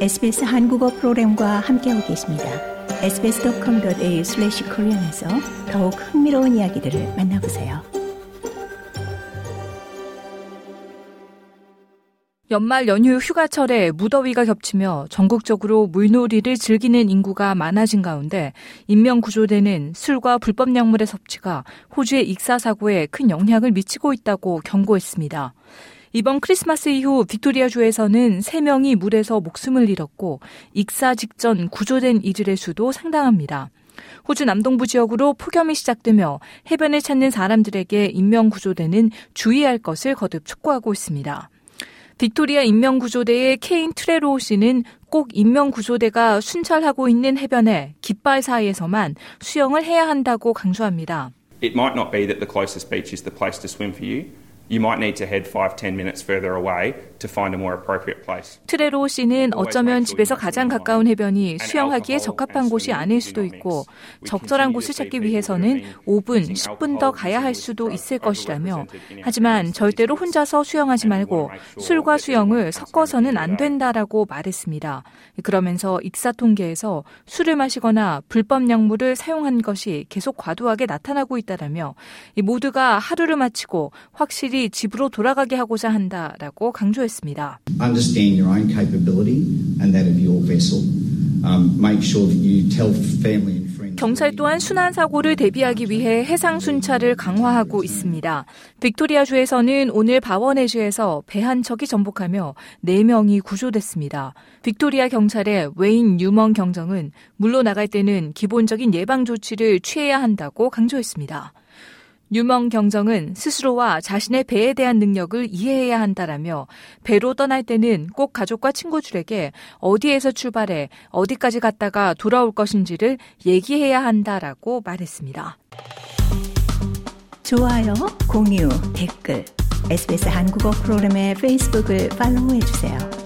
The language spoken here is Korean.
SBS 한국어 프로그램과 함께하고 계십니다. sbs.com.au/korean에서 더욱 흥미로운 이야기들을 만나보세요. 연말 연휴 휴가철에 무더위가 겹치며 전국적으로 물놀이를 즐기는 인구가 많아진 가운데 인명 구조대는 술과 불법 약물의 섭취가 호주의 익사 사고에 큰 영향을 미치고 있다고 경고했습니다. 이번 크리스마스 이후 빅토리아주에서는 3명이 물에서 목숨을 잃었고 익사 직전 구조된 이들의 수도 상당합니다. 호주 남동부 지역으로 폭염이 시작되며 해변을 찾는 사람들에게 인명 구조대는 주의할 것을 거듭 촉구하고 있습니다. 빅토리아 인명구조대의 케인 트레로 씨는 꼭 인명구조대가 순찰하고 있는 해변에 깃발 사이에서만 수영을 해야 한다고 강조합니다. It might not be that the closest beach is the place to swim for you. You might need to head 5, 10 minutes further away to find a more appropriate place. 트레로 씨는 어쩌면 집에서 가장 가까운 해변이 수영하기에 적합한 곳이 아닐 수도 있고 적절한 곳을 찾기 위해서는 5분, 10분 더 가야 할 수도 있을 것이라며 하지만 절대로 혼자서 수영하지 말고 술과 수영을 섞어서는 안 된다라고 말했습니다. 그러면서 익사 통계에서 술을 마시거나 불법 약물을 사용한 것이 계속 과도하게 나타나고 있다라며 모두가 하루를 마치고 확실히 집으로 돌아가게 하고자 한다라고 강조했습니다. Understand your own capability and that of your vessel. Um, make sure that you tell family and 경찰 또한 수난 사고를 대비하기 위해 해상 순찰을 강화하고 있습니다. 빅토리아주에서는 오늘 바워네주에서 배 한 척이 전복하며 4명이 구조됐습니다. 빅토리아 경찰의 웨인 뉴먼 경정은 물로 나갈 때는 기본적인 예방 조치를 취해야 한다고 강조했습니다. 유멍 경정은 스스로와 자신의 배에 대한 능력을 이해해야 한다라며 배로 떠날 때는 꼭 가족과 친구들에게 어디에서 출발해 어디까지 갔다가 돌아올 것인지를 얘기해야 한다라고 말했습니다. 좋아요, 공유, 댓글, SBS 한국어 프로그램의 페이스북을 팔로우해 주세요.